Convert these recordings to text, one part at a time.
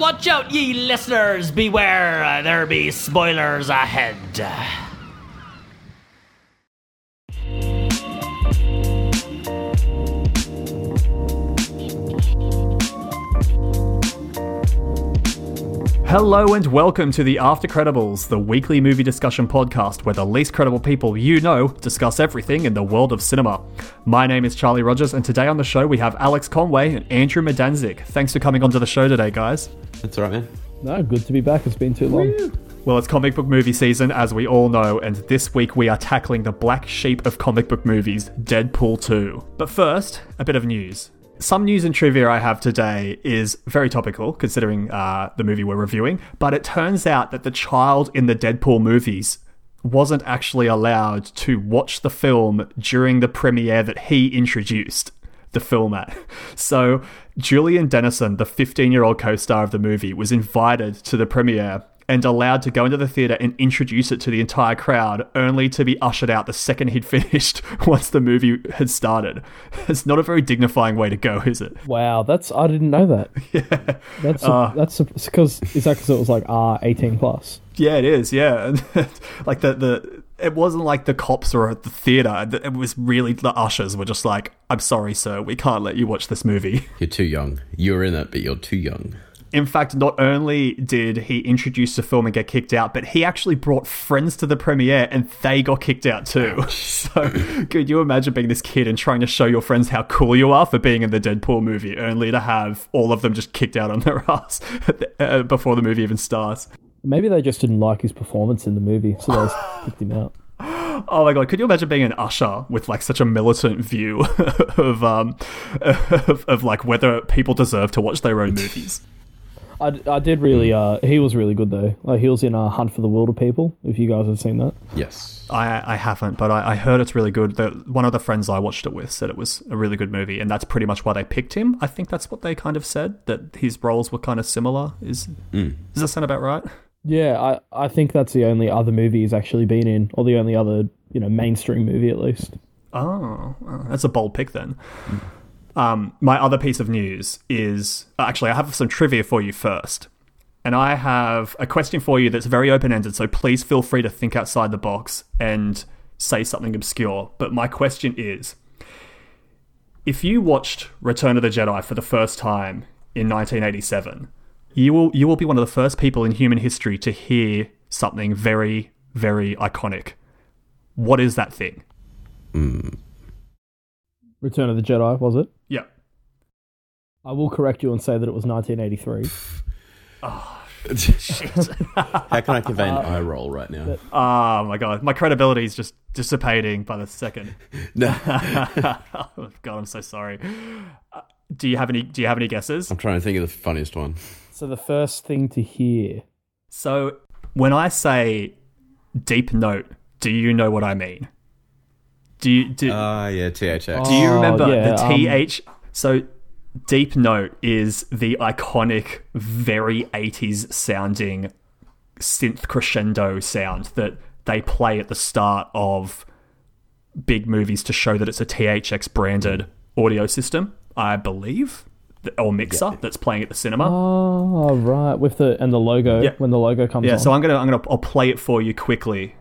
Watch out, ye listeners! Beware, uh, there be spoilers ahead. Hello and welcome to the After Credibles, the weekly movie discussion podcast where the least credible people you know discuss everything in the world of cinema. My name is Charlie Rogers, and today on the show we have Alex Conway and Andrew Medanzik. Thanks for coming onto the show today, guys. That's all right, man. No, good to be back. It's been too long. Well, it's comic book movie season, as we all know, and this week we are tackling the black sheep of comic book movies, Deadpool 2. But first, a bit of news. Some news and trivia I have today is very topical, considering uh, the movie we're reviewing, but it turns out that the child in the Deadpool movies wasn't actually allowed to watch the film during the premiere that he introduced the film at. So, Julian Dennison, the 15 year old co star of the movie, was invited to the premiere and allowed to go into the theatre and introduce it to the entire crowd, only to be ushered out the second he'd finished once the movie had started. It's not a very dignifying way to go, is it? Wow, that's I didn't know that. Yeah, that's Uh. that's because is that because it was like R eighteen plus? Yeah, it is. Yeah, like the the it wasn't like the cops or at the theater. It was really the ushers were just like, "I'm sorry, sir, we can't let you watch this movie." You're too young. You're in it, but you're too young. In fact, not only did he introduce the film and get kicked out, but he actually brought friends to the premiere and they got kicked out too. So, could you imagine being this kid and trying to show your friends how cool you are for being in the Deadpool movie, only to have all of them just kicked out on their ass uh, before the movie even starts? Maybe they just didn't like his performance in the movie, so they just kicked him out. Oh my god! Could you imagine being an usher with like such a militant view of um of, of like whether people deserve to watch their own movies? I, I did really. Uh, he was really good though. Like he was in uh, Hunt for the Wilderpeople. If you guys have seen that, Yes. I I haven't, but I, I heard it's really good. The, one of the friends I watched it with said it was a really good movie, and that's pretty much why they picked him. I think that's what they kind of said that his roles were kind of similar. Is does that sound about right? yeah, I I think that's the only other movie he's actually been in, or the only other you know mainstream movie at least. Oh, uh, that's a bold pick then. Um, my other piece of news is actually I have some trivia for you first, and I have a question for you that's very open ended. So please feel free to think outside the box and say something obscure. But my question is: If you watched Return of the Jedi for the first time in 1987, you will you will be one of the first people in human history to hear something very very iconic. What is that thing? Return of the Jedi was it? Yeah. I will correct you and say that it was 1983. oh, ah, shit. How can I convey an uh, eye roll right now? Oh my god, my credibility is just dissipating by the second. No. oh, god, I'm so sorry. Uh, do you have any? Do you have any guesses? I'm trying to think of the funniest one. So the first thing to hear. So when I say deep note, do you know what I mean? Do you do, Ah, yeah, THX. do you Oh, remember yeah, the um, th? so deep note is the iconic, very 80s sounding synth crescendo sound that they play at the start of big movies to show that it's a THX branded audio system, I believe, th- or mixer that's playing at the cinema. Oh right, with the and the logo Yeah. when the logo comes yeah, on. so I'm gonna I'm gonna I'll play it for you quickly.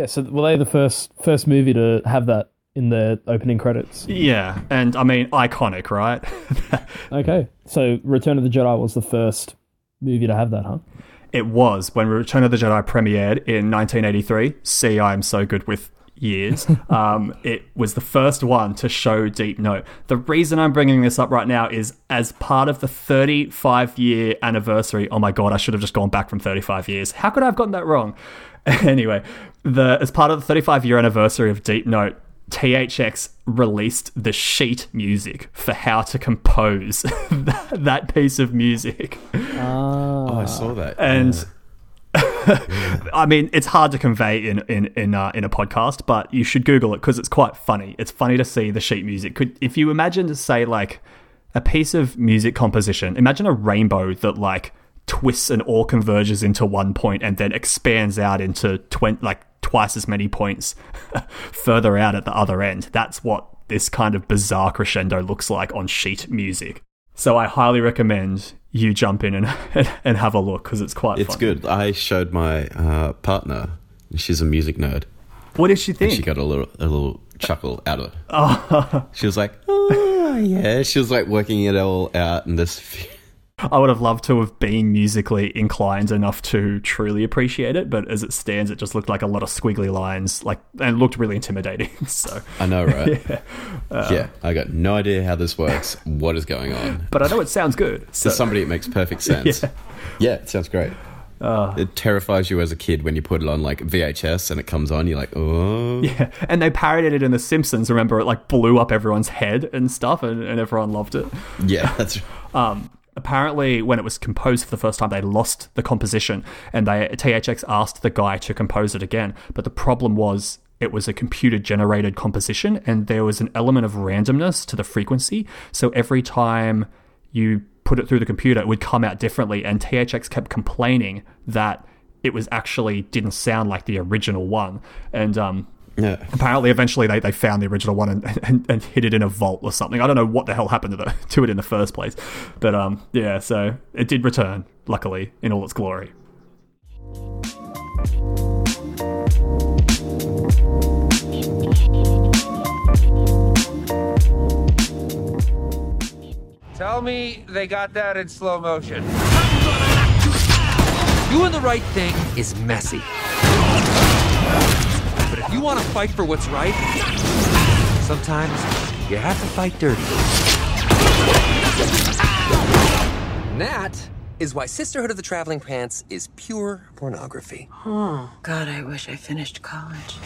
Yeah, so were they the first first movie to have that in their opening credits? Yeah, and I mean iconic, right? Okay, so Return of the Jedi was the first movie to have that, huh? it was when Return of the Jedi premiered in 1983. See, I'm so good with years. um, it was the first one to show Deep Note. The reason I'm bringing this up right now is as part of the 35 year anniversary. Oh my god, I should have just gone back from 35 years. How could I have gotten that wrong? anyway, the as part of the 35 year anniversary of Deep Note, THX released the sheet music for how to compose that, that piece of music. Oh, I saw that. And I mean, it's hard to convey in in in, uh, in a podcast, but you should Google it because it's quite funny. It's funny to see the sheet music. Could if you imagine, say, like a piece of music composition, imagine a rainbow that like twists and all converges into one point and then expands out into like twice as many points further out at the other end. That's what this kind of bizarre crescendo looks like on sheet music. So I highly recommend you jump in and and have a look because it's quite. it's fun. good. I showed my uh, partner. She's a music nerd. What did she think? She got a little a little chuckle out of it. She was like, "Oh yeah." She was like working it all out, and this. I would have loved to have been musically inclined enough to truly appreciate it, but as it stands, it just looked like a lot of squiggly lines, like and looked really intimidating. So, I know, right? yeah. I got no idea how this works. What is going on? but I know it sounds good. So, To somebody, it makes perfect sense. Yeah. yeah. it sounds great. Ah. it terrifies you as a kid when you put it on like VHS and it comes on. You're like, oh, yeah, and they parodied it in The Simpsons. Remember, it like blew up everyone's head and stuff, and, and everyone loved it. yeah. That's um, apparently when it was composed for the first time they lost the composition and they THX asked the guy to compose it again. But the problem was it was a computer generated composition and there was an element of randomness to the frequency. So every time you put it through the computer it would come out differently and THX kept complaining that it was actually didn't sound like the original one. And um yeah. apparently eventually they, they found the original one and, and, and hid it in a vault or something i don't know what the hell happened to, the, to it in the first place but um yeah so it did return luckily in all its glory Tell me they got that in slow motion. Doing the right thing is messy. But if you want to fight for what's right, sometimes you have to fight dirty. And that is why Sisterhood of the Traveling Pants is pure pornography. Oh, God, I wish I finished college.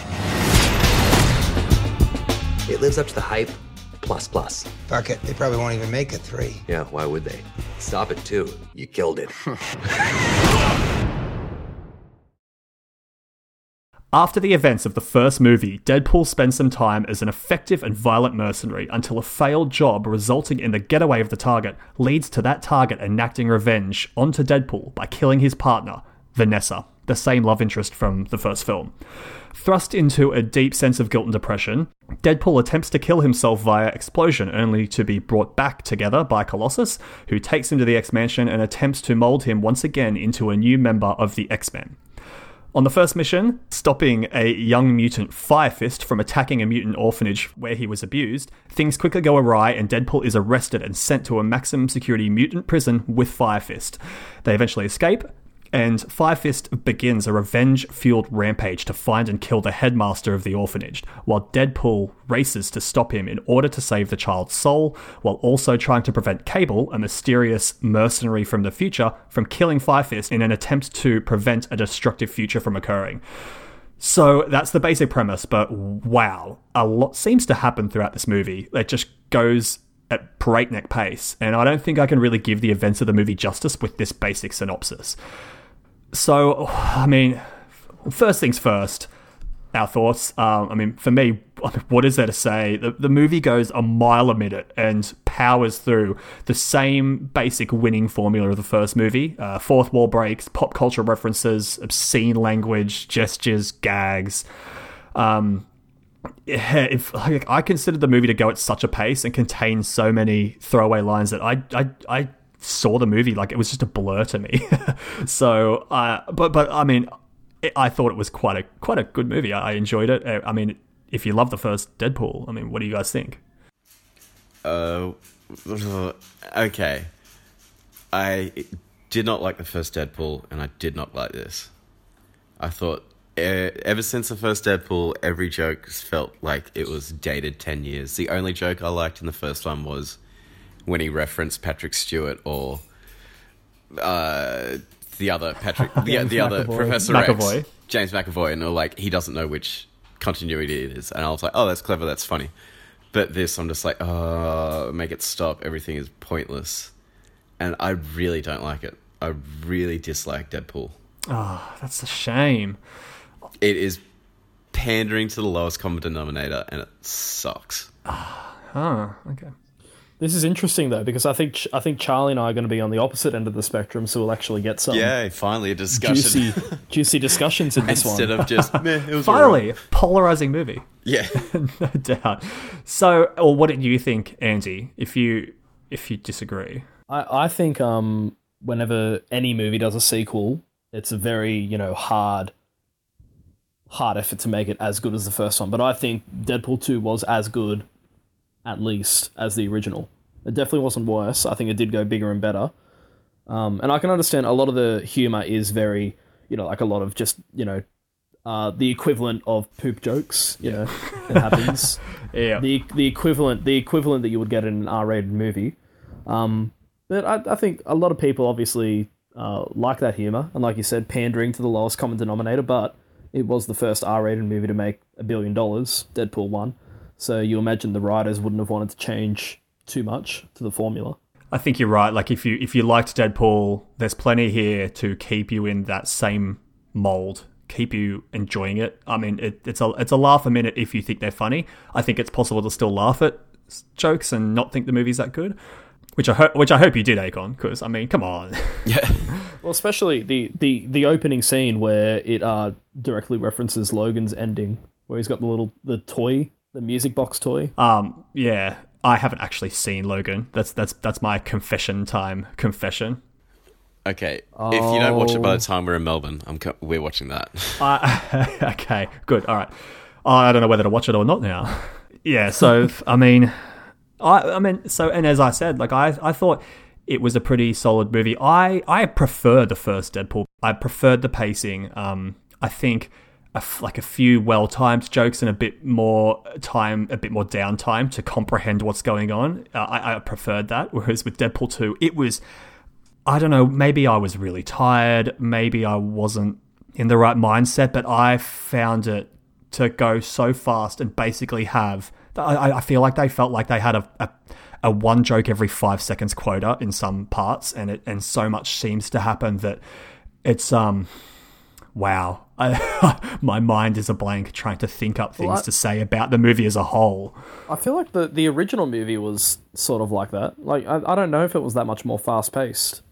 It lives up to the hype, plus plus. Fuck it, they probably won't even make it three. Yeah, why would they? Stop it too. You killed it. After the events of the first movie, Deadpool spends some time as an effective and violent mercenary until a failed job resulting in the getaway of the target leads to that target enacting revenge onto Deadpool by killing his partner, Vanessa, the same love interest from the first film. Thrust into a deep sense of guilt and depression, Deadpool attempts to kill himself via explosion, only to be brought back together by Colossus, who takes him to the X Mansion and attempts to mold him once again into a new member of the X Men. On the first mission, stopping a young mutant Fire Fist from attacking a mutant orphanage where he was abused, things quickly go awry and Deadpool is arrested and sent to a maximum security mutant prison with Fire Fist. They eventually escape, and Fire Fist begins a revenge fueled rampage to find and kill the headmaster of the orphanage, while Deadpool races to stop him in order to save the child's soul, while also trying to prevent Cable, a mysterious mercenary from the future, from killing Fire Fist in an attempt to prevent a destructive future from occurring. So that's the basic premise, but wow, a lot seems to happen throughout this movie. It just goes at breakneck pace, and I don't think I can really give the events of the movie justice with this basic synopsis. So, I mean, first things first, our thoughts. Um, I mean, for me, what is there to say? The, the movie goes a mile a minute and powers through the same basic winning formula of the first movie uh, fourth wall breaks, pop culture references, obscene language, gestures, gags. Um, yeah, if like, I considered the movie to go at such a pace and contain so many throwaway lines that I I I saw the movie like it was just a blur to me. so, uh, but but I mean, it, I thought it was quite a quite a good movie. I, I enjoyed it. I mean, if you love the first Deadpool, I mean, what do you guys think? Uh, okay. I did not like the first Deadpool, and I did not like this. I thought ever since the first Deadpool, every joke felt like it was dated 10 years. The only joke I liked in the first one was when he referenced Patrick Stewart or uh, the other Patrick, the, the other Professor McAvoy. X, James McAvoy, and like, he doesn't know which continuity it is, and I was like, oh, that's clever, that's funny. But this, I'm just like, oh, make it stop. Everything is pointless, and I really don't like it. I really dislike Deadpool. Oh, that's a shame. It is pandering to the lowest common denominator, and it sucks. Huh. Okay. This is interesting though because I think I think Charlie and I are going to be on the opposite end of the spectrum, so we'll actually get some Yay! Finally, a discussion juicy juicy discussions in this instead one. of just meh. It was Finally, alright. polarizing movie. yeah. no doubt. So, or what did you think, Andy? If you if you disagree, I, I think um, whenever any movie does a sequel, it's a very you know hard hard effort to make it as good as the first one. But I think Deadpool two was as good, at least, as the original. It definitely wasn't worse. I think it did go bigger and better. Um, and I can understand a lot of the humor is very you know like a lot of just you know uh, the equivalent of poop jokes. You know, it happens yeah, the the equivalent the equivalent that you would get in an R rated movie. Um, but I, I think a lot of people obviously uh, like that humor, and like you said, pandering to the lowest common denominator. But it was the first R rated movie to make a billion dollars. Deadpool one, so you imagine the writers wouldn't have wanted to change too much to the formula. I think you're right. Like if you if you liked Deadpool, there's plenty here to keep you in that same mold, keep you enjoying it. I mean, it, it's a it's a laugh a minute if you think they're funny. I think it's possible to still laugh at jokes and not think the movie's that good. Which I hope, which I hope you did, Akon, because I mean, come on. Yeah. Well, especially the the the opening scene where it uh directly references Logan's ending, where he's got the little the toy, the music box toy. Um, yeah, I haven't actually seen Logan. That's that's that's my confession time. Confession. Okay. If you don't watch it Oh. by the time we're in Melbourne, I'm co- we're watching that. Uh, okay, good. All right. I don't know whether to watch it or not now. Yeah. So I mean, I I mean, so and as I said, like I I thought it was a pretty solid movie. I I prefer the first Deadpool. I preferred the pacing. Um, I think. Like a few well-timed jokes and a bit more time, a bit more downtime to comprehend what's going on. Uh, I, I preferred that. Whereas with Deadpool two, it was I don't know, maybe I was really tired, maybe I wasn't in the right mindset, but I found it to go so fast and basically have. I, I feel like they felt like they had a, a, a one joke every five seconds quota in some parts, and it and so much seems to happen that it's um wow. I, my mind is a blank trying to think up things Well, I- to say about the movie as a whole. I feel like the the original movie was sort of like that. Like I, I don't know if it was that much more fast paced.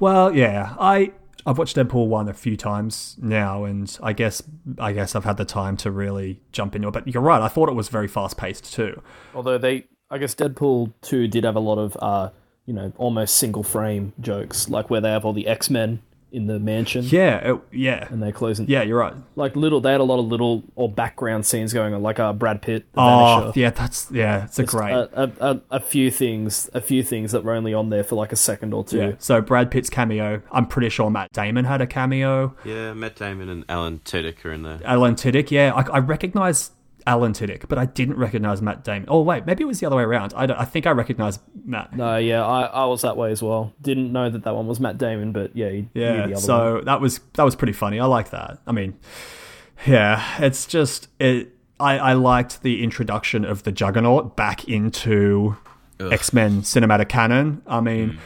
Well, yeah, I I've watched Deadpool one a few times now, and I guess I guess I've had the time to really jump into it. But you're right, I thought it was very fast paced too. Although they, I guess Deadpool two did have a lot of uh you know almost single frame jokes, like where they have all the X Men in the mansion Yeah, it, yeah, and they're closing. yeah. You're right. like little. They had a lot of little or background scenes going on, like uh Brad Pitt. The Oh, Vanisher. yeah, that's yeah, it's a Just uh, great. A, a, a, a few things, a few things that were only on there for like a second or two. yeah. So Brad Pitt's cameo. I'm pretty sure Matt Damon had a cameo. yeah, Matt Damon and Alan Tudyk are in there. Alan Tudyk, yeah, I, I recognize Alan Tudyk, but I didn't recognize Matt Damon. Oh wait, maybe it was the other way around. I, don't- I think I recognized Matt. No, yeah, I, I was that way as well. Didn't know that that one was Matt Damon, but yeah, you, Yeah, knew the other so one. that was that was pretty funny. I like that. I mean, yeah, it's just it. I, I liked the introduction of the Juggernaut back into X Men cinematic canon. I mean, Hmm.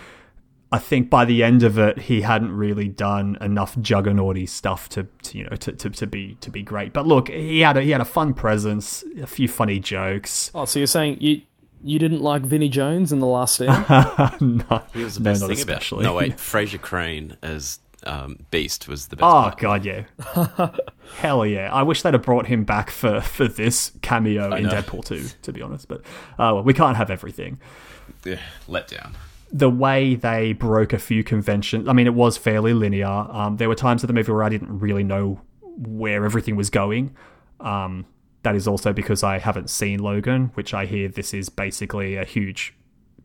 I think by the end of it, he hadn't really done enough Juggernauty stuff to, to you know to, to, to be to be great. But look, he had a, he had a fun presence, a few funny jokes. Oh, so you're saying you you didn't like Vinnie Jones in the last stand? no, He was the best not thing especially. about. No, wait, Frasier Crane as um, Beast was the best. Oh part. god, yeah, hell yeah! I wish they'd have brought him back for for this cameo in know. Deadpool two. To be honest, but uh, well, we can't have everything. Yeah, let down. The way they broke a few conventions, I mean, it was fairly linear. Um, there were times of the movie where I didn't really know where everything was going. Um, that is also because I haven't seen Logan, which I hear this is basically a huge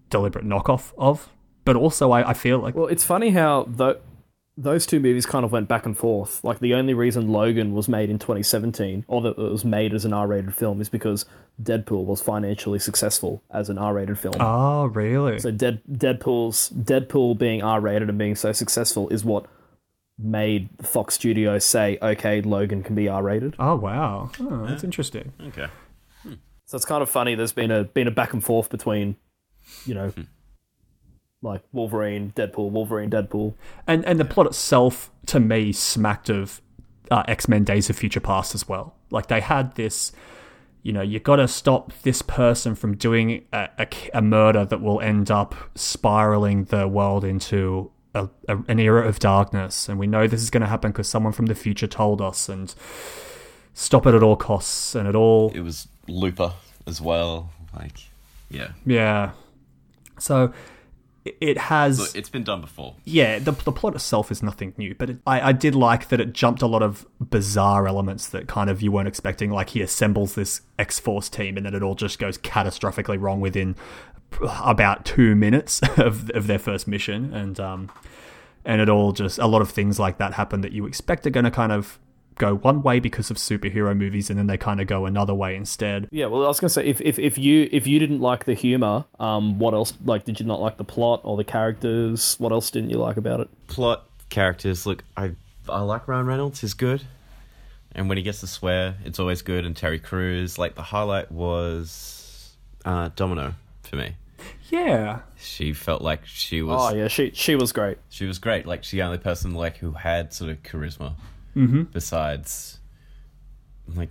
deliberate knockoff of. But also, I, I feel like well, it's funny how tho- those two movies kind of went back and forth. Like the only reason Logan was made in 2017, or that it was made as an R-rated film, is because Deadpool was financially successful as an R-rated film. oh, really? So Dead, Deadpool's Deadpool being R-rated and being so successful is what made Fox Studios say, okay, Logan can be R rated. Oh wow, oh, that's interesting. Okay. So it's kind of funny. There's been a been a back and forth between, you know, hmm. Like Wolverine, Deadpool, Wolverine, Deadpool. And and the plot itself, to me, smacked of uh, X Men: Days of Future Past as well. Like they had this, you know, you got to stop this person from doing a, a, a murder that will end up spiraling the world into a, a, an era of darkness, and we know this is going to happen because someone from the future told us, and stop it at all costs, and it all It was Looper as well. Like, yeah. yeah. So it- has Look, it's been done before. yeah, the, the plot itself is nothing new, but it, I, I did like that it jumped a lot of bizarre elements that kind of you weren't expecting. Like he assembles this X Force team, and then it all just goes catastrophically wrong within about two minutes of of their first mission, and um, and it all just a lot of things like that happen that you expect are going to kind of go one way because of superhero movies, and then they kind of go another way instead. Yeah, well, I was gonna say if, if, if you if you didn't like the humor, um, what else? Like, did you not like the plot or the characters? What else didn't you like about it? Plot, characters. Look, I I like Ryan Reynolds. He's good. And when he gets to swear, it's always good. And Terry Crews. Like, the highlight was uh, Domino for me. Yeah, She felt like she was. Oh yeah, she she was great. She was great. Like, she's the only person like who had sort of charisma. Mhm. Besides, like,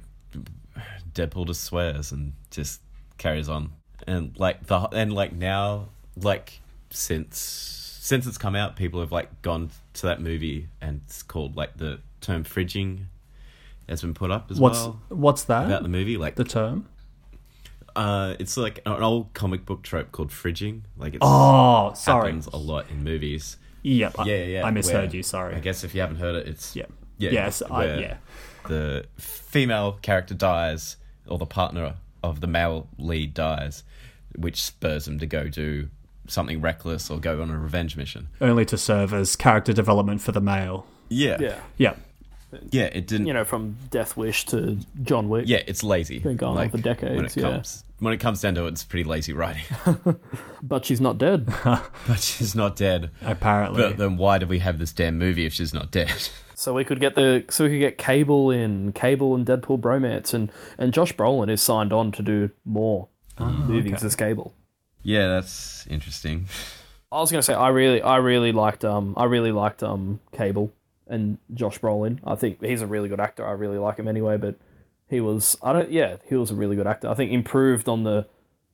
Deadpool just swears and just carries on. And like the and like now, like since since it's come out, people have like gone to that movie and it's called like the term fridging has been put up as what's well what's that about the movie. Like the term? uh, it's like an old comic book trope called fridging. Like it's Oh, sorry. happens a lot in movies. Yep, yeah, yeah. I misheard where- you, sorry. I guess if you haven't heard it, it's Yeah. Yeah. Yes, I- yeah. The female character dies, or the partner of the male lead dies, which spurs him to go do something reckless or go on a revenge mission. only to serve as character development for the male. Yeah, Yeah, Yeah. yeah. It didn't. you know, from Death Wish to John Wick. yeah, it's lazy. Been going on for decades, When it yeah. comes when it comes down to it, it's pretty lazy writing. but she's not dead. but she's not dead. Apparently. But then why do we have this damn movie if she's not dead? So we could get the so we could get Cable in Cable and Deadpool bromance, and and Josh Brolin is signed on to do more movies okay. as Cable. yeah, that's interesting. I was gonna say I really I really liked um I really liked um Cable and Josh Brolin. I think he's a really good actor. I really like him anyway, but he was I don't yeah he was a really good actor. I think improved on the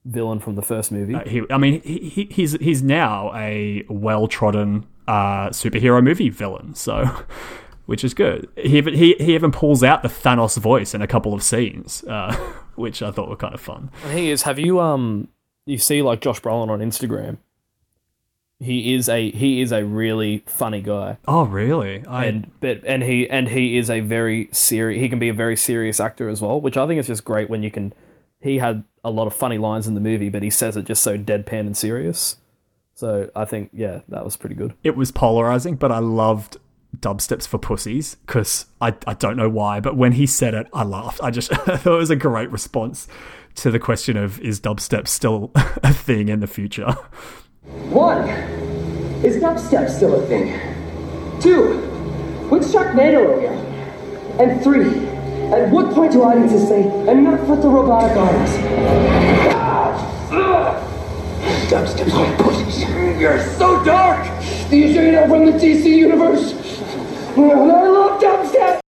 villain from the first movie. Uh, he, I mean, he, he, he's he's now a well trodden uh, superhero movie villain, so which is good. He even, he he even pulls out the Thanos voice in a couple of scenes, uh, which I thought were kind of fun. And he is. Have you um? You see, like Josh Brolin on Instagram. He is a he is a really funny guy, Oh, really? I and but and he and he is a very serious. He can be a very serious actor as well, which I think is just great when you can. He had a lot of funny lines in the movie, but he says it just so deadpan and serious. So I think yeah, that was pretty good. it was polarizing, but I loved dubsteps for pussies because I, I don't know why, but when he said it, I laughed. I just I thought it was a great response to the question of is dubstep still a thing in the future? One, is dubstep still a thing? Two, which Sharknado are we on? And three, at what point do audiences say, enough with the robotic arms? Ah! Dubstep's my pussies. You're so dark! Do you say that from the DC universe? Well, I love dubstep!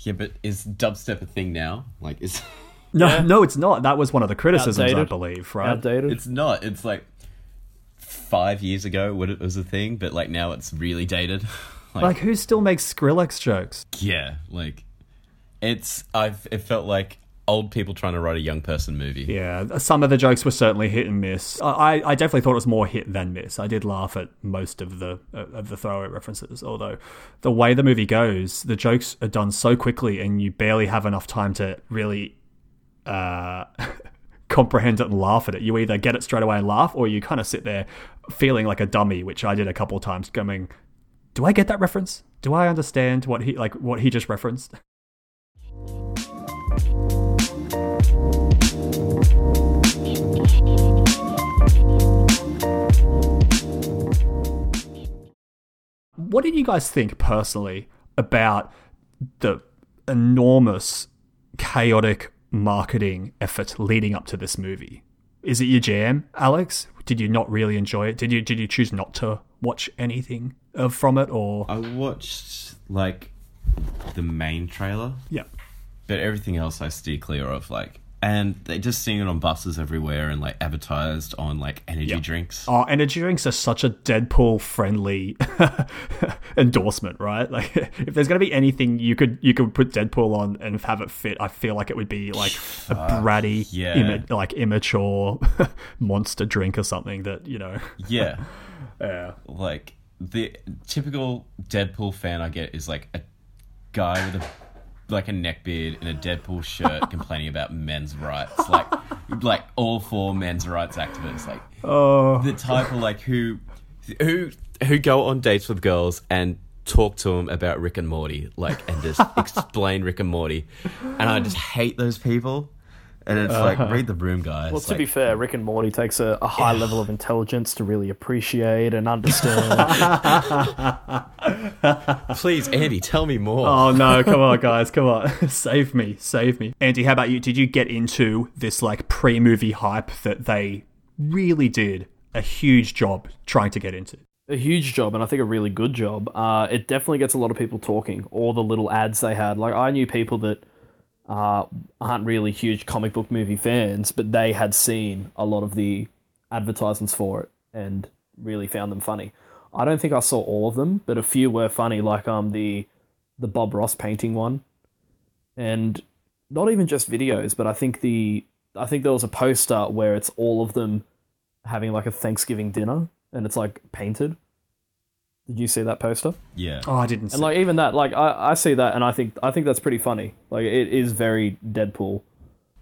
Yeah, but is dubstep a thing now? Like, is No, no, it's not. That was one of the criticisms, I believe, right? Outdated. it's not? It's like five years ago when it was a thing, but like now it's really dated. like, Like, who still makes Skrillex jokes? yeah, like it's. I've. It felt like old people trying to write a young person movie. Yeah, some of the jokes were certainly hit and miss. I, I definitely thought it was more hit than miss. I did laugh at most of the of the throwaway references, although the way the movie goes, the jokes are done so quickly, and you barely have enough time to really uh, comprehend it and laugh at it. You either get it straight away and laugh, or you kind of sit there feeling like a dummy, which I did a couple of times, going, "Do I get that reference? Do I understand what he like what he just referenced?" What did you guys think personally about the enormous, chaotic marketing effort leading up to this movie? Is it your jam, Alex? Did you not really enjoy it? Did you did you choose not to watch anything from it, or I watched like the main trailer, yeah? but everything else I steer clear of. Like, and they're just seeing it on buses everywhere and like advertised on like energy Yeah. drinks. Oh, energy drinks are such a Deadpool friendly endorsement, right? Like, if there's going to be anything you could you could put Deadpool on and have it fit, I feel like it would be like a bratty, yeah. imma- like immature monster drink or something that you know. Yeah, Yeah. like the typical Deadpool fan I get is like a guy with a like a neckbeard in a Deadpool shirt complaining about men's rights, like like all four men's rights activists, like Oh, the type of like who who who go on dates with girls and talk to them about Rick and Morty, like and just explain Rick and Morty, and I just hate those people. And it's like read the room, guys. Well, to Like, be fair, Rick and Morty takes a, a high level of intelligence to really appreciate and understand. please, Andy, tell me more. oh no! Come on, guys, come on, save me, save me. Andy, how about you? Did you get into this like pre-movie hype that they really did a huge job trying to get into? a huge job, and I think a really good job. Uh, it definitely gets a lot of people talking. All the little ads they had, like I knew people that uh, aren't really huge comic book movie fans, but they had seen a lot of the advertisements for it and really found them funny. I don't think I saw all of them, but a few were funny, like um the the Bob Ross painting one, and not even just videos, but I think the I think there was a poster where it's all of them having like a Thanksgiving dinner and it's like painted. Did you see that poster? yeah, Oh, I didn't. See. And like even that, like I, I see that and I think I think that's pretty funny. Like it is very Deadpool.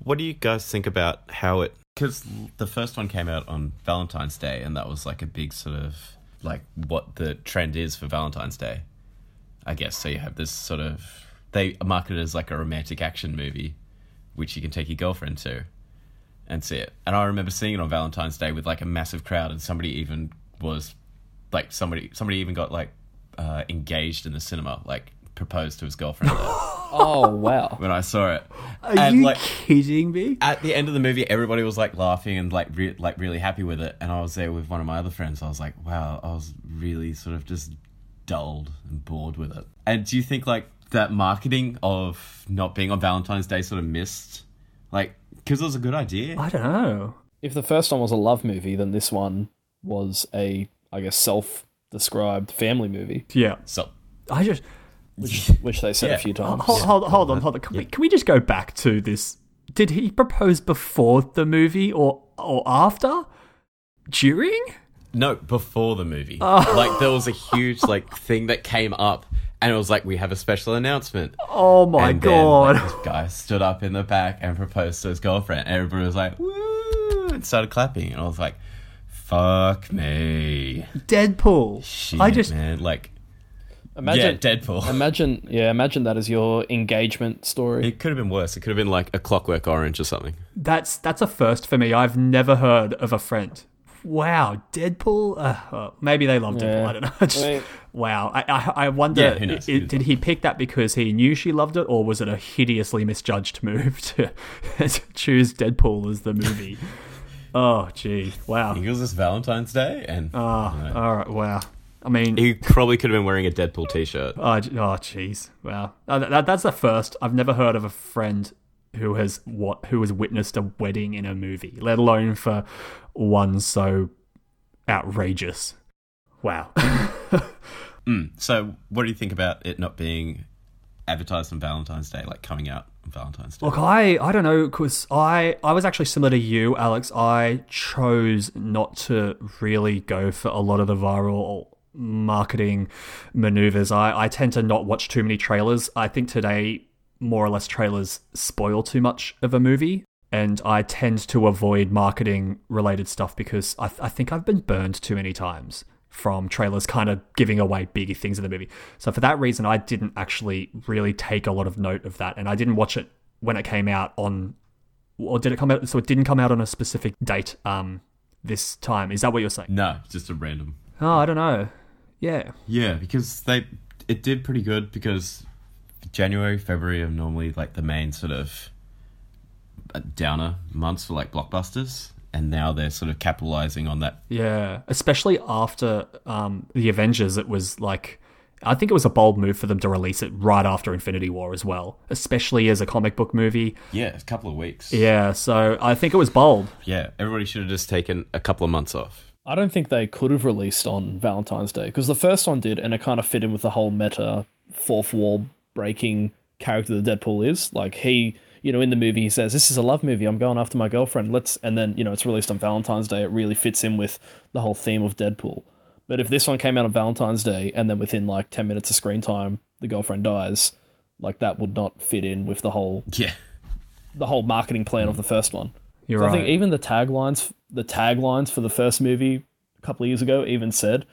What do you guys think about how it? Because the first one came out on Valentine's Day, and that was like a big sort of like what the trend is for Valentine's Day. I guess so. You have this sort of they market it as like a romantic action movie, which you can take your girlfriend to, and see it. And I remember seeing it on Valentine's Day with like a massive crowd, and somebody even was like somebody somebody even got like uh, engaged in the cinema, like proposed to his girlfriend there Oh wow. when I saw it. Are and you like kidding me? at the end of the movie, everybody was like laughing and like re- like really happy with it, and I was there with one of my other friends. I was like, wow, I was really sort of just dulled and bored with it. And do you think like that marketing of not being on Valentine's Day sort of missed, like, because it was a good idea? I don't know. If the first one was a love movie, then this one was a I guess self described family movie, Yeah, So I just which which they said Yeah. a few times. hold, hold, hold on, hold on. Can we can we just go back to this? Did he propose before the movie or or after? During? no, before the movie, Oh. like there was a huge like thing that came up, and it was like we have a special announcement. Oh my and then, god! like, this guy stood up in the back and proposed to his girlfriend. Everybody was like, woo, and started clapping. And I was like, fuck me. Deadpool. Shit, I just man. Like, Imagine yeah, Deadpool. Imagine yeah, imagine that as your engagement story. it could have been worse. It could have been like a Clockwork Orange or something. that's that's a first for me. I've never heard of a friend. Wow, Deadpool. Uh, well, maybe they loved Deadpool. I don't know. Just- I mean- wow, I, I I wonder. Yeah, who knows? i- did he pick that because he knew she loved it, or was it a hideously misjudged move to, to choose Deadpool as the movie? Oh, gee, wow. It was this Valentine's Day, and Oh, all right, wow. I mean, he probably could have been wearing a Deadpool t-shirt. Oh, j- oh. Wow. Uh, that, that's the first. I've never heard of a friend who has what who has witnessed a wedding in a movie, let alone for one so outrageous. Wow. Mm. So, what do you think about it not being advertised on Valentine's Day, like coming out on Valentine's Day? Look, I I don't know because I I was actually similar to you, Alex. I chose not to really go for a lot of the viral marketing maneuvers. I I tend to not watch too many trailers. I think today more or less trailers spoil too much of a movie. And I tend to avoid marketing related stuff because I, I think I've been burned too many times from trailers kind of giving away big things in the movie. So for that reason, I didn't actually really take a lot of note of that, and I didn't watch it when it came out on, or did it come out? So it didn't come out on a specific date. Um, this time is that what you're saying? No, just a random. Oh, I don't know. Yeah. Yeah, because they it did pretty good because January, February are normally like the main sort of uh, downer months for like blockbusters, and now they're sort of capitalizing on that. Yeah, especially after um, the Avengers, it was like I think it was a bold move for them to release it right after Infinity War as well, especially as a comic book movie. Yeah, a couple of weeks. Yeah, so I think it was bold. Yeah, everybody should have just taken a couple of months off. I don't think they could have released on Valentine's Day because the first one did, and it kind of fit in with the whole meta fourth wall breaking character that Deadpool is. Like he, you know, in the movie he says, "This is a love movie. I'm going after my girlfriend. Let's," and then you know it's released on Valentine's Day. It really fits in with the whole theme of Deadpool. But if this one came out on Valentine's Day and then within like ten minutes of screen time the girlfriend dies, like that would not fit in with the whole Yeah. the whole marketing plan of the first one. You're So I think even the taglines, the taglines for the first movie a couple of years ago, even said,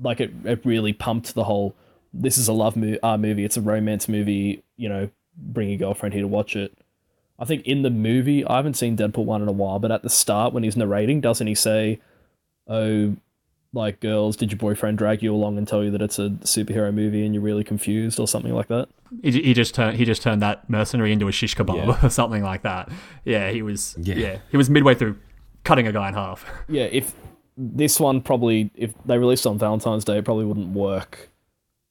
like it, it really pumped the whole. This is a love mo- uh, movie. It's a romance movie. You know, bring your girlfriend here to watch it. I think in the movie, I haven't seen Deadpool one in a while, but at the start when he's narrating, doesn't he say, "Oh, like girls, did your boyfriend drag you along and tell you that it's a superhero movie and you're really confused or something like that?" He, he just turned he just turned that mercenary into a shish kebab Yeah. or something like that. Yeah, he was. Yeah. Yeah. he was midway through cutting a guy in half. Yeah, if this one probably if they released on Valentine's Day, it probably wouldn't work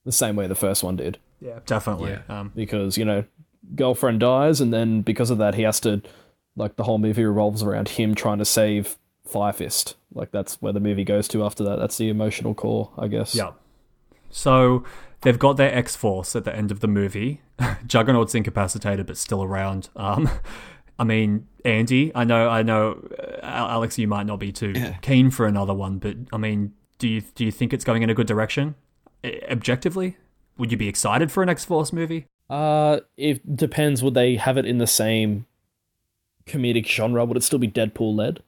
the same way the first one did. Yeah, definitely. Yeah. Um, Because, you know, girlfriend dies and then because of that he has to like the whole movie revolves around him trying to save Fire Fist. Like that's where the movie goes to after that. That's the emotional core, I guess. Yeah. So they've got their X Force at the end of the movie. Juggernaut's incapacitated but still around. Um, I mean, Andy, I know, I know, uh, Alex, you might not be too keen for another one, but I mean, do you do you think it's going in a good direction? I- objectively, would you be excited for an X Force movie? Uh it depends would they have it in the same comedic genre? Would it still be Deadpool led?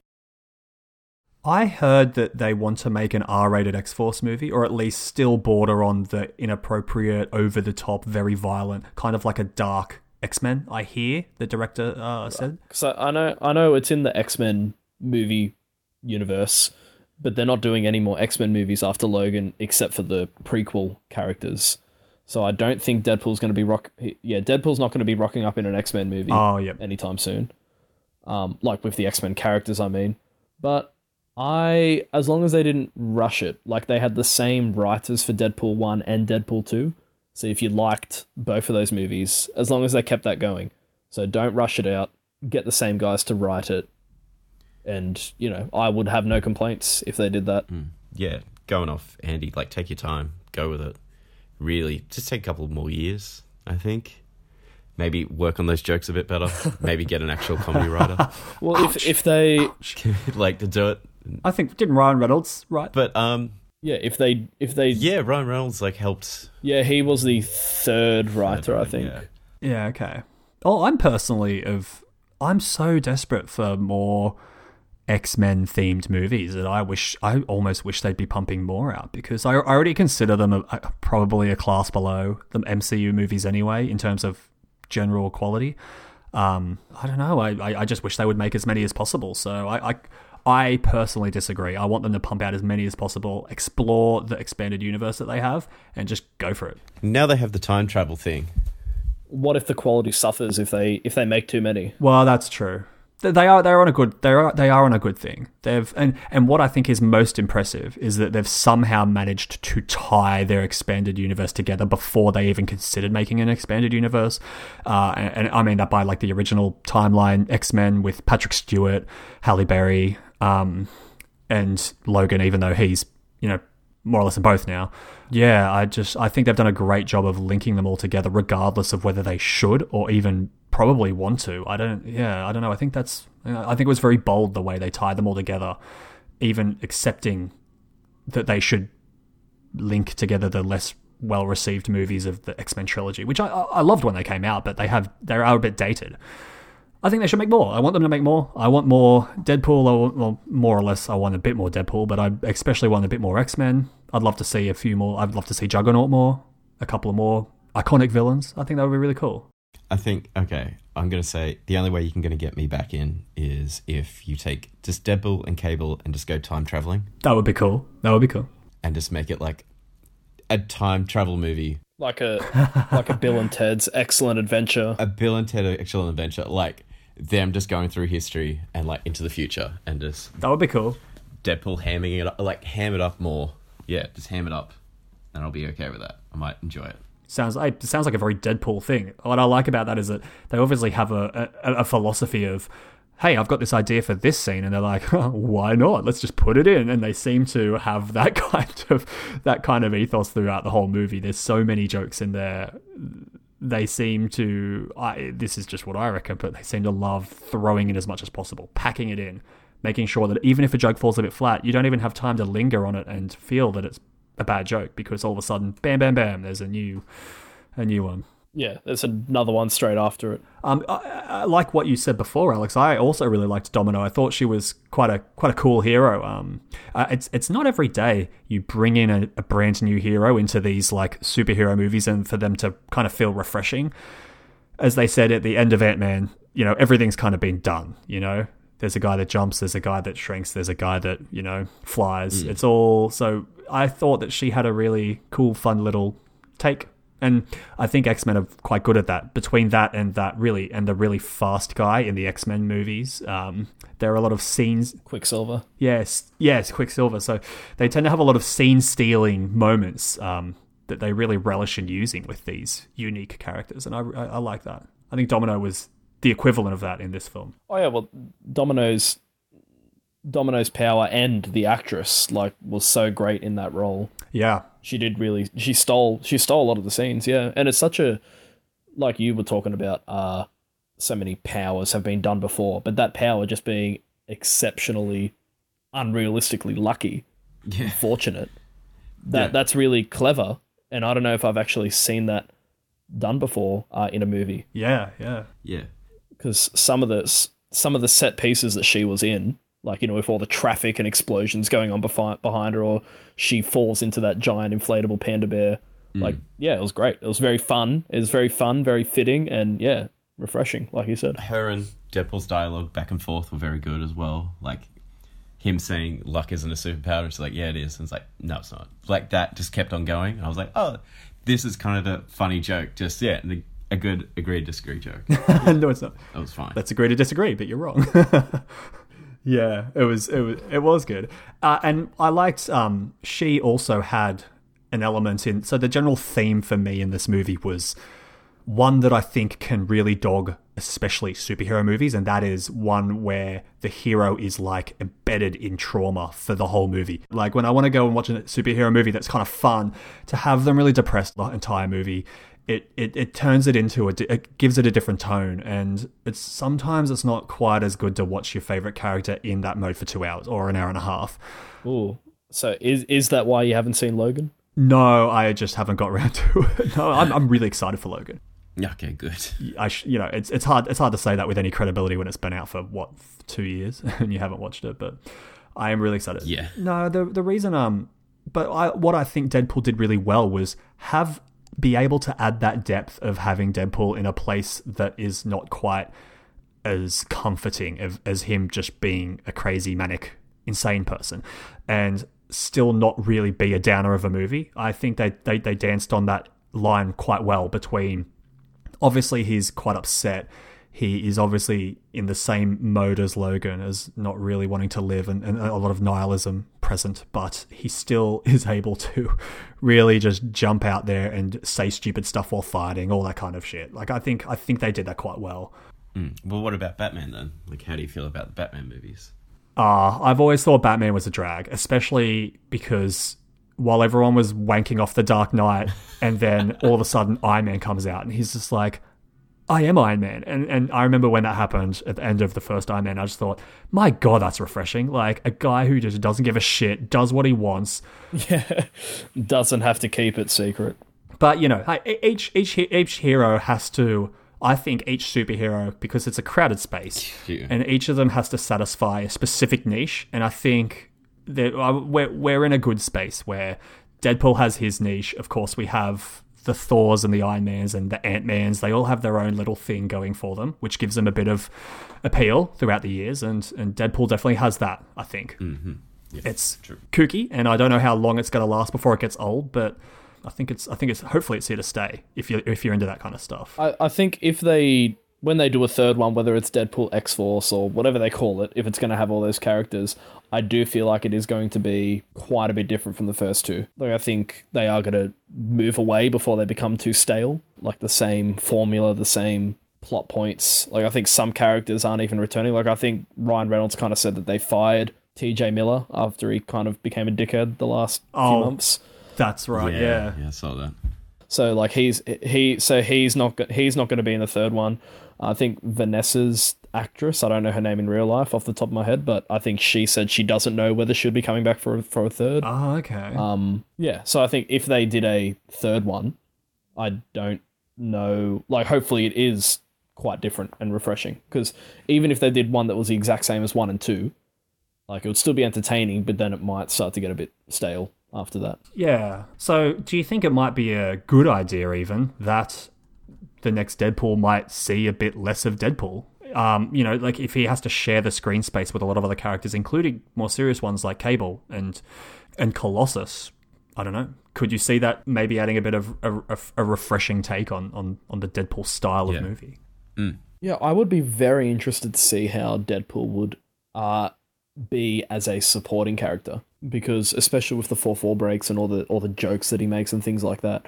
I heard that they want to make an R-rated X-Force movie, or at least still border on the inappropriate, over-the-top, very violent, kind of like a dark X-Men. I hear the director uh, said. So I know I know it's in the X Men movie universe, but they're not doing any more X Men movies after Logan except for the prequel characters. So I don't think Deadpool's going to be rock. Yeah, Deadpool's not going to be rocking up in an X Men movie Oh, yep. anytime soon. Um, like with the X Men characters, I mean. But I, as long as they didn't rush it, like they had the same writers for Deadpool one and Deadpool two. So if you liked both of those movies, as long as they kept that going, so don't rush it out. Get the same guys to write it, and you know I would have no complaints if they did that. Yeah, going off Andy, like take your time, go with it. Really, just take a couple more years. I think. Maybe work on those jokes a bit better. Maybe get an actual comedy writer, Well, if if they like to do it. I think didn't Ryan Reynolds right? But um, yeah if they if they yeah, yeah, Ryan Reynolds like helped. Yeah, he was the third writer I think. Yeah. Yeah, okay. Oh, I'm personally of I'm so desperate for more X-Men themed movies that I wish I almost wish they'd be pumping more out because I, I already consider them a, a- probably a class below the MCU movies anyway in terms of general quality. Um, I don't know. I, I, I just wish they would make as many as possible. So I, I I personally disagree. I want them to pump out as many as possible, explore the expanded universe that they have, and just go for it. Now they have the time travel thing. What if the quality suffers if they if they make too many? Well, that's true. They- are they're on a good they are they are on a good thing. They've and and what I think is most impressive is that they've somehow managed to tie their expanded universe together before they even considered making an expanded universe. Uh, and, and I mean that by like the original timeline X Men with Patrick Stewart, Halle Berry, um, and Logan, even though he's you know more or less in both now. Yeah, I just I think they've done a great job of linking them all together, regardless of whether they should or even probably want to. I don't. Yeah, I don't know. I think that's. I think it was very bold the way they tied them all together, even accepting that they should link together the less well received movies of the X Men trilogy, which I I loved when they came out, but they have they are a bit dated. I think they should make more. I want them to make more. I want more Deadpool, or well, more or less, I want a bit more Deadpool, but I especially want a bit more X Men. I'd love to see a few more. I'd love to see Juggernaut more, a couple of more iconic villains. I think that would be really cool. I think okay. I'm gonna say the only way you can gonna get me back in is if you take just Deadpool and Cable and just go time traveling That would be cool. That would be cool. and just make it like a time travel movie, Like a like a Bill and Ted's Excellent Adventure. a Bill and Ted Excellent Adventure, like them just going through history and like into the future, and just That would be cool. Deadpool hamming it up, like ham it up more. Yeah, just ham it up, and I'll be okay with that. I might enjoy it. Sounds like it sounds like a very Deadpool thing. What I like about that is that they obviously have a, a, a philosophy of, hey, I've got this idea for this scene, and they're like, oh, why not? Let's just put it in. And they seem to have that kind of that kind of ethos throughout the whole movie. There's so many jokes in there. They seem to. I, this is just what I reckon, but they seem to love throwing in as much as possible, packing it in, making sure that even if a joke falls a bit flat, you don't even have time to linger on it and feel that it's a bad joke because all of a sudden, bam, bam, bam, there's a new, a new one. Yeah, there's another one straight after it. Um, I, I like what you said before, Alex. I also really liked Domino. I thought she was quite a quite a cool hero. Um, uh, it's it's not every day you bring in a, a brand new hero into these like superhero movies, and for them to kind of feel refreshing. As they said at the end of Ant Man, you know everything's kind of been done. You know, there's a guy that jumps, there's a guy that shrinks, there's a guy that you know flies. It's all so. I thought that she had a really cool, fun little take and I think X Men are quite good at that. Between that and that really, and the really fast guy in the X Men movies, um, there are a lot of scenes. Quicksilver. Yes, yes, Quicksilver. So they tend to have a lot of scene stealing moments um, that they really relish in using with these unique characters, and I, I, I like that. I think Domino was the equivalent of that in this film. Oh yeah, well, Domino's Domino's power and the actress like was so great in that role. Yeah, She did really. She stole. She stole a lot of the scenes. Yeah, and it's such a like you were talking about. Uh, so many powers have been done before, but that power just being exceptionally, unrealistically lucky, Yeah. fortunate. That Yeah. that's really clever, and I don't know if I've actually seen that done before uh, in a movie yeah, yeah. Yeah. Because some of the some of the set pieces that she was in, like you know, with all the traffic and explosions going on behind behind her, or she falls into that giant inflatable panda bear. Mm. Like, yeah, it was great. It was very fun. It was very fun, very fitting, and yeah, refreshing, like you said. Her and Deadpool's dialogue back and forth were very good as well. Like him saying luck isn't a superpower. It's like, yeah, it is. And it's like, no, it's not. Like that just kept on going. And I was like, oh, this is kind of the funny joke. Just yeah, the, a good agree disagree joke. no, it's not. That was fine. Let's agree to disagree, but you're wrong. yeah, it was it was it was good, uh, and I liked. Um, she also had an element in. So the general theme for me in this movie was one that I think can really dog, especially superhero movies, and that is one where the hero is like embedded in trauma for the whole movie. Like when I want to go and watch a superhero movie that's kind of fun, to have them really depressed the entire movie. It, it, it turns it into a it gives it a different tone and it's sometimes it's not quite as good to watch your favorite character in that mode for two hours or an hour and a half Ooh, so is is that why you haven't seen Logan? no I just haven't got around to it no I'm, I'm really excited for Logan okay, good. I sh- you know it's it's hard it's hard to say that with any credibility when it's been out for what two years and you haven't watched it, but I am really excited. Yeah. No, the the reason um, but I what I think Deadpool did really well was have be able to add that depth of having Deadpool in a place that is not quite as comforting as, as him just being a crazy manic insane person and still not really be a downer of a movie. I think they they, they danced on that line quite well between obviously he's quite upset. He is obviously in the same mode as Logan, as not really wanting to live and, and a lot of nihilism present, but he still is able to really just jump out there and say stupid stuff while fighting, all that kind of shit. Like I think I think they did that quite well. Mm. Well, what about Batman then? Like, how do you feel about the Batman movies? Uh, I've always thought Batman was a drag, especially because while everyone was wanking off the Dark Knight, and then all of a sudden Iron Man comes out, and he's just like, I am Iron Man. And and I remember when that happened at the end of the first Iron Man, I just thought, my God, that's refreshing. Like a guy who just doesn't give a shit, does what he wants. Yeah, doesn't have to keep it secret. But you know, each each each hero has to. I think each superhero, because it's a crowded space, Yeah. and each of them has to satisfy a specific niche. And I think that uh, we're we're in a good space where Deadpool has his niche. Of course, we have the Thors and the Iron Mans and the Ant Mans. They all have their own little thing going for them, which gives them a bit of appeal throughout the years. And and Deadpool definitely has that. I think mm-hmm. it's kooky, and I don't know how long it's going to last before it gets old, but. I think it's I think it's hopefully it's here to stay if you if you're into that kind of stuff. I, I think if they when they do a third one, whether it's Deadpool X Force or whatever they call it, if it's going to have all those characters, I do feel like it is going to be quite a bit different from the first two. Like I think they are going to move away before they become too stale, like the same formula, the same plot points. Like I think some characters aren't even returning. Like I think Ryan Reynolds kind of said that they fired T.J. Miller after he kind of became a dickhead the last Oh. few months. That's right. Yeah. yeah, I saw that. So like he's he so he's not he's not going to be in the third one. I think Vanessa's actress. I don't know her name in real life off the top of my head, but I think she said she doesn't know whether she'll be coming back for a, for a third. Oh, okay. Um, yeah. So I think if they did a third one, I don't know. Like, hopefully, it is quite different and refreshing. Because even if they did one that was the exact same as one and two, like it would still be entertaining, but then it might start to get a bit stale after that. Yeah. So, do you think it might be a good idea, even, that the next Deadpool might see a bit less of Deadpool? Um, you know, like if he has to share the screen space with a lot of other characters, including more serious ones like Cable and and Colossus. I don't know. Could you see that maybe adding a bit of a, a, a refreshing take on, on, on the Deadpool style Yeah. of movie? Yeah, I would be very interested to see how Deadpool would uh, be as a supporting character because, especially with the four four breaks and all the all the jokes that he makes and things like that,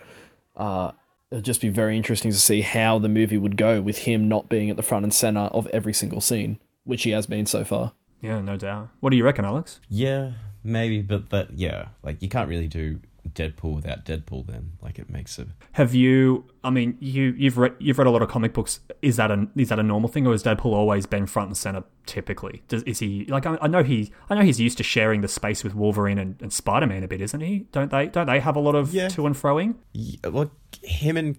uh, it'd just be very interesting to see how the movie would go with him not being at the front and center of every single scene, which he has been so far. Yeah, no doubt. What do you reckon, Alex? Yeah, maybe, but but yeah, like you can't really do Deadpool without Deadpool. Then, like it makes it. Have you? I mean, you you've read you've read a lot of comic books. Is that a is that a normal thing, or has Deadpool always been front and center? Typically, Does, is he like? I, I know he I know he's used to sharing the space with Wolverine and, and Spider Man a bit, isn't he? Don't they? Don't they have a lot of Yeah. to and froing? Yeah, Like him and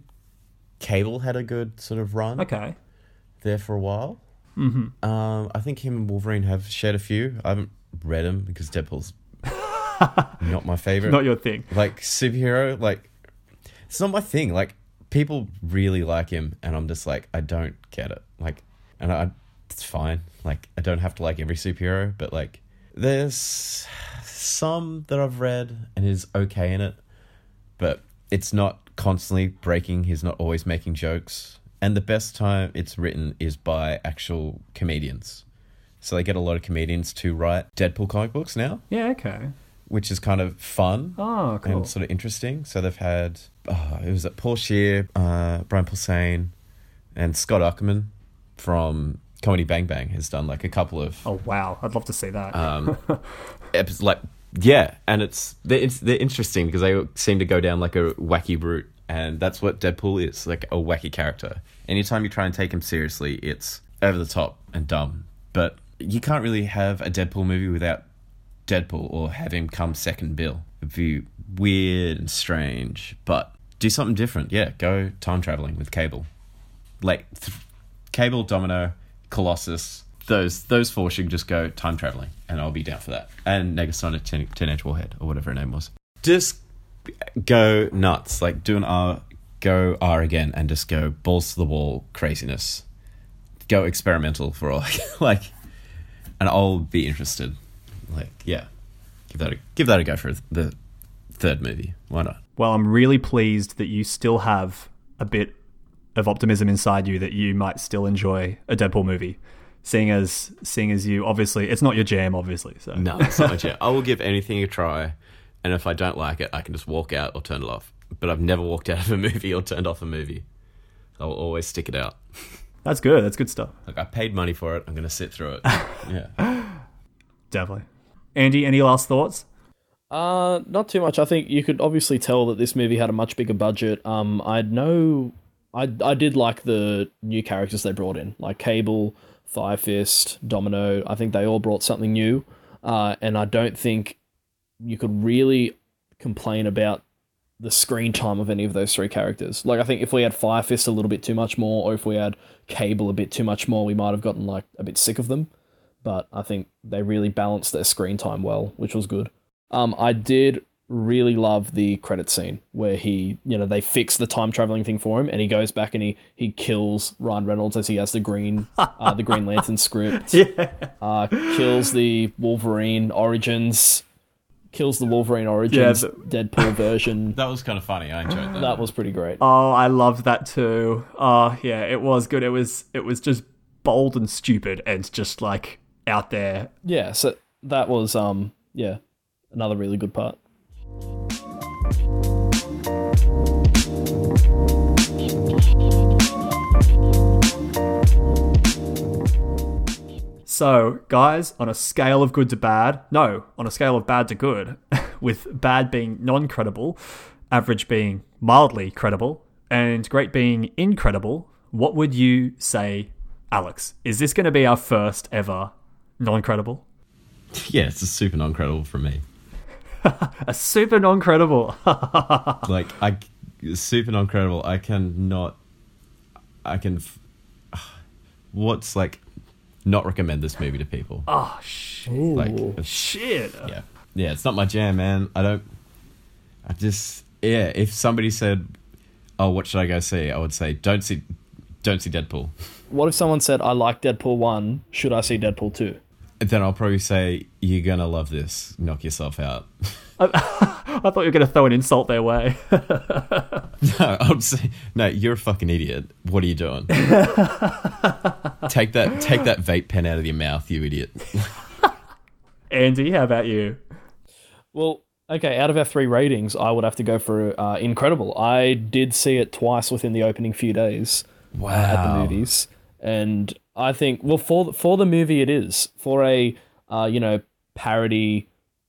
Cable had a good sort of run Okay, there for a while. Mm-hmm. Um, I think him and Wolverine have shared a few. I haven't read them because Deadpool's not my favorite. not your thing. like superhero like it's not my thing. Like people really like him and i'm just like i don't get it. Like and i it's fine. Like i don't have to like every superhero but like there's some that i've read and is okay in it but it's not constantly breaking. He's not always making jokes. And the best time it's written is by actual comedians. So they get a lot of comedians to write deadpool comic books now. Yeah, okay. Which is kind of fun Oh, cool. and sort of interesting. So they've had oh, it was at Paul Scheer, uh, Brian Posehn, and Scott Aukerman from Comedy Bang Bang has done like a couple of Oh wow, I'd love to see that. um, episodes. Like yeah, and it's they're, it's they're interesting because they seem to go down like a wacky route, and that's what Deadpool is like a wacky character. Anytime you try and take him seriously, it's over the top and dumb. But you can't really have a Deadpool movie without Deadpool or have him come second bill. It'd be weird and strange, but do something different. Yeah, go time traveling with Cable. Like th- Cable, Domino, Colossus. Those those four should just go time traveling, and I'll be down for that. And Negasonic Teen- Teenage Warhead or whatever her name was. Just go nuts. Like do an R, go R again, and just go balls to the wall craziness. Go experimental for all like, and I'll be interested. Like yeah, give that a, give that a go for the third movie. Why not? well, I'm really pleased that you still have a bit of optimism inside you that you might still enjoy a Deadpool movie. Seeing as seeing as you obviously it's not your jam, obviously. So No, it's not legit. I will give anything a try, and if I don't like it, I can just walk out or turn it off. But I've never walked out of a movie or turned off a movie. I will always stick it out. that's good. That's good stuff. Like I paid money for it, I'm gonna sit through it. Yeah. Definitely. Andy, any last thoughts? Uh, not too much. I think you could obviously tell that this movie had a much bigger budget. Um, I know, I I did like the new characters they brought in, like Cable, Fire Fist, Domino. I think they all brought something new. Uh, and I don't think you could really complain about the screen time of any of those three characters. Like I think if we had Fire Fist a little bit too much more, or if we had Cable a bit too much more, we might have gotten like a bit sick of them. But I think they really balanced their screen time well, which was good. Um, I did really love the credit scene where he, you know, they fix the time traveling thing for him, and he goes back and he he kills Ryan Reynolds as he has the green, uh, the Green Lantern script. Yeah. Uh, kills the Wolverine Origins kills the Wolverine Origins the- Deadpool version. That was kind of funny. I enjoyed that. That was pretty great. Oh, I loved that too. Oh, yeah, it was good. It was it was just bold and stupid and just like out there. Yeah, so that was um yeah, another really good part. So, guys, on a scale of good to bad, no, on a scale of bad to good, with bad being non-credible, average being mildly credible, and great being incredible, what would you say, Alex? Is this going to be our first ever non-credible? yeah, it's a super non-credible for me. A super non-credible. Like I, super non-credible. I cannot. I can. f- What's like, not recommend this movie to people. Ah, oh shit! Like, Shit. yeah, yeah, it's not my jam, man. I don't. I just yeah. If somebody said, "Oh, what should I go see?" I would say, "Don't see, don't see Deadpool." What if someone said I like Deadpool 1, should I see Deadpool 2? And then I'll probably say, "You're gonna love this. Knock yourself out." I thought you were going to throw an insult their way. No, I'll say, "No, you're a fucking idiot. What are you doing? take that, take that vape pen out of your mouth, you idiot." Andy, how about you? Well, okay, out of our three ratings, I would have to go for uh, Incredible. I did see it twice within the opening few days uh, at the movies, and I think well for for the movie it is for a uh, you know parody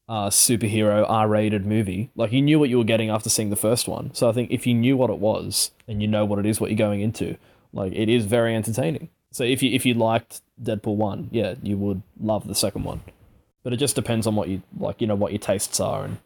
uh, superhero R-rated movie. Like you knew what you were getting after seeing the first one, so I think if you knew what it was and you know what it is, what you're going into, like it is very entertaining. So if you if you liked Deadpool one, yeah, you would love the second one. But it just depends on what you like, you know, what your tastes are and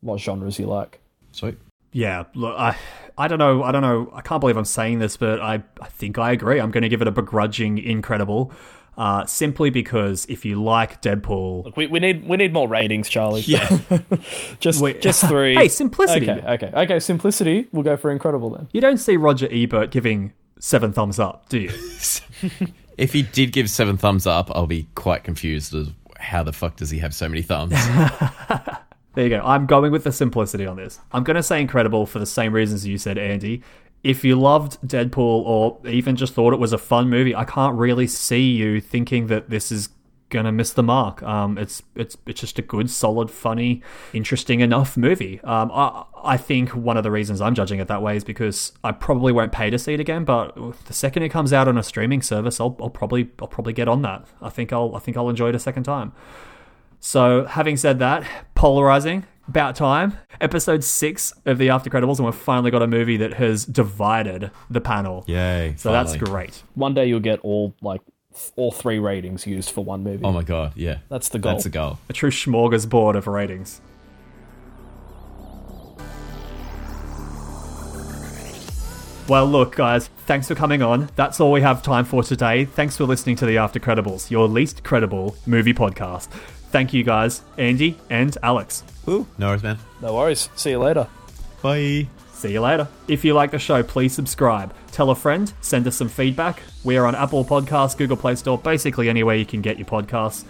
what genres you like. Sweet. Yeah, look, I, I don't know, I don't know, I can't believe I'm saying this, but I, I think I agree. I'm going to give it a begrudging incredible, uh, simply because if you like Deadpool, Look, we, we need we need more ratings, Charlie. Yeah, just Wait. just three. Hey, simplicity. Okay, okay, okay. Simplicity. We'll go for incredible then. you don't see Roger Ebert giving seven thumbs up, do you? If he did give seven thumbs up, I'll be quite confused as how the fuck does he have so many thumbs? There you go. I'm going with the simplicity on this. I'm going to say incredible for the same reasons you said, Andy. If you loved Deadpool or even just thought it was a fun movie, I can't really see you thinking that this is going to miss the mark. Um, it's it's it's just a good, solid, funny, interesting enough movie. Um, I I think one of the reasons I'm judging it that way is because I probably won't pay to see it again. But the second it comes out on a streaming service, I'll, I'll probably I'll probably get on that. I think I'll I think I'll enjoy it a second time. So, having said that, polarizing, about time. Episode six of the After Credibles, and we've finally got a movie that has divided the panel. Yay! So that's great. One day you'll get all like all three ratings used for one movie. Oh my god! Yeah, That's the goal. That's the goal. A true smorgasbord of ratings. Well, look, guys, thanks for coming on. That's all we have time for today. Thanks for listening to the After Credibles, your least credible movie podcast. Thank you, guys, Andy and Alex. Ooh, no worries, man. No worries. See you later. Bye. See you later. If you like the show, please subscribe. Tell a friend, send us some feedback. We are on Apple Podcasts, Google Play Store, basically anywhere you can get your podcasts.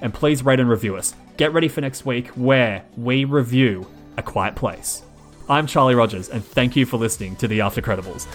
And please rate and review us. Get ready for next week where we review A Quiet Place. I'm Charlie Rogers, and thank you for listening to the After Credibles.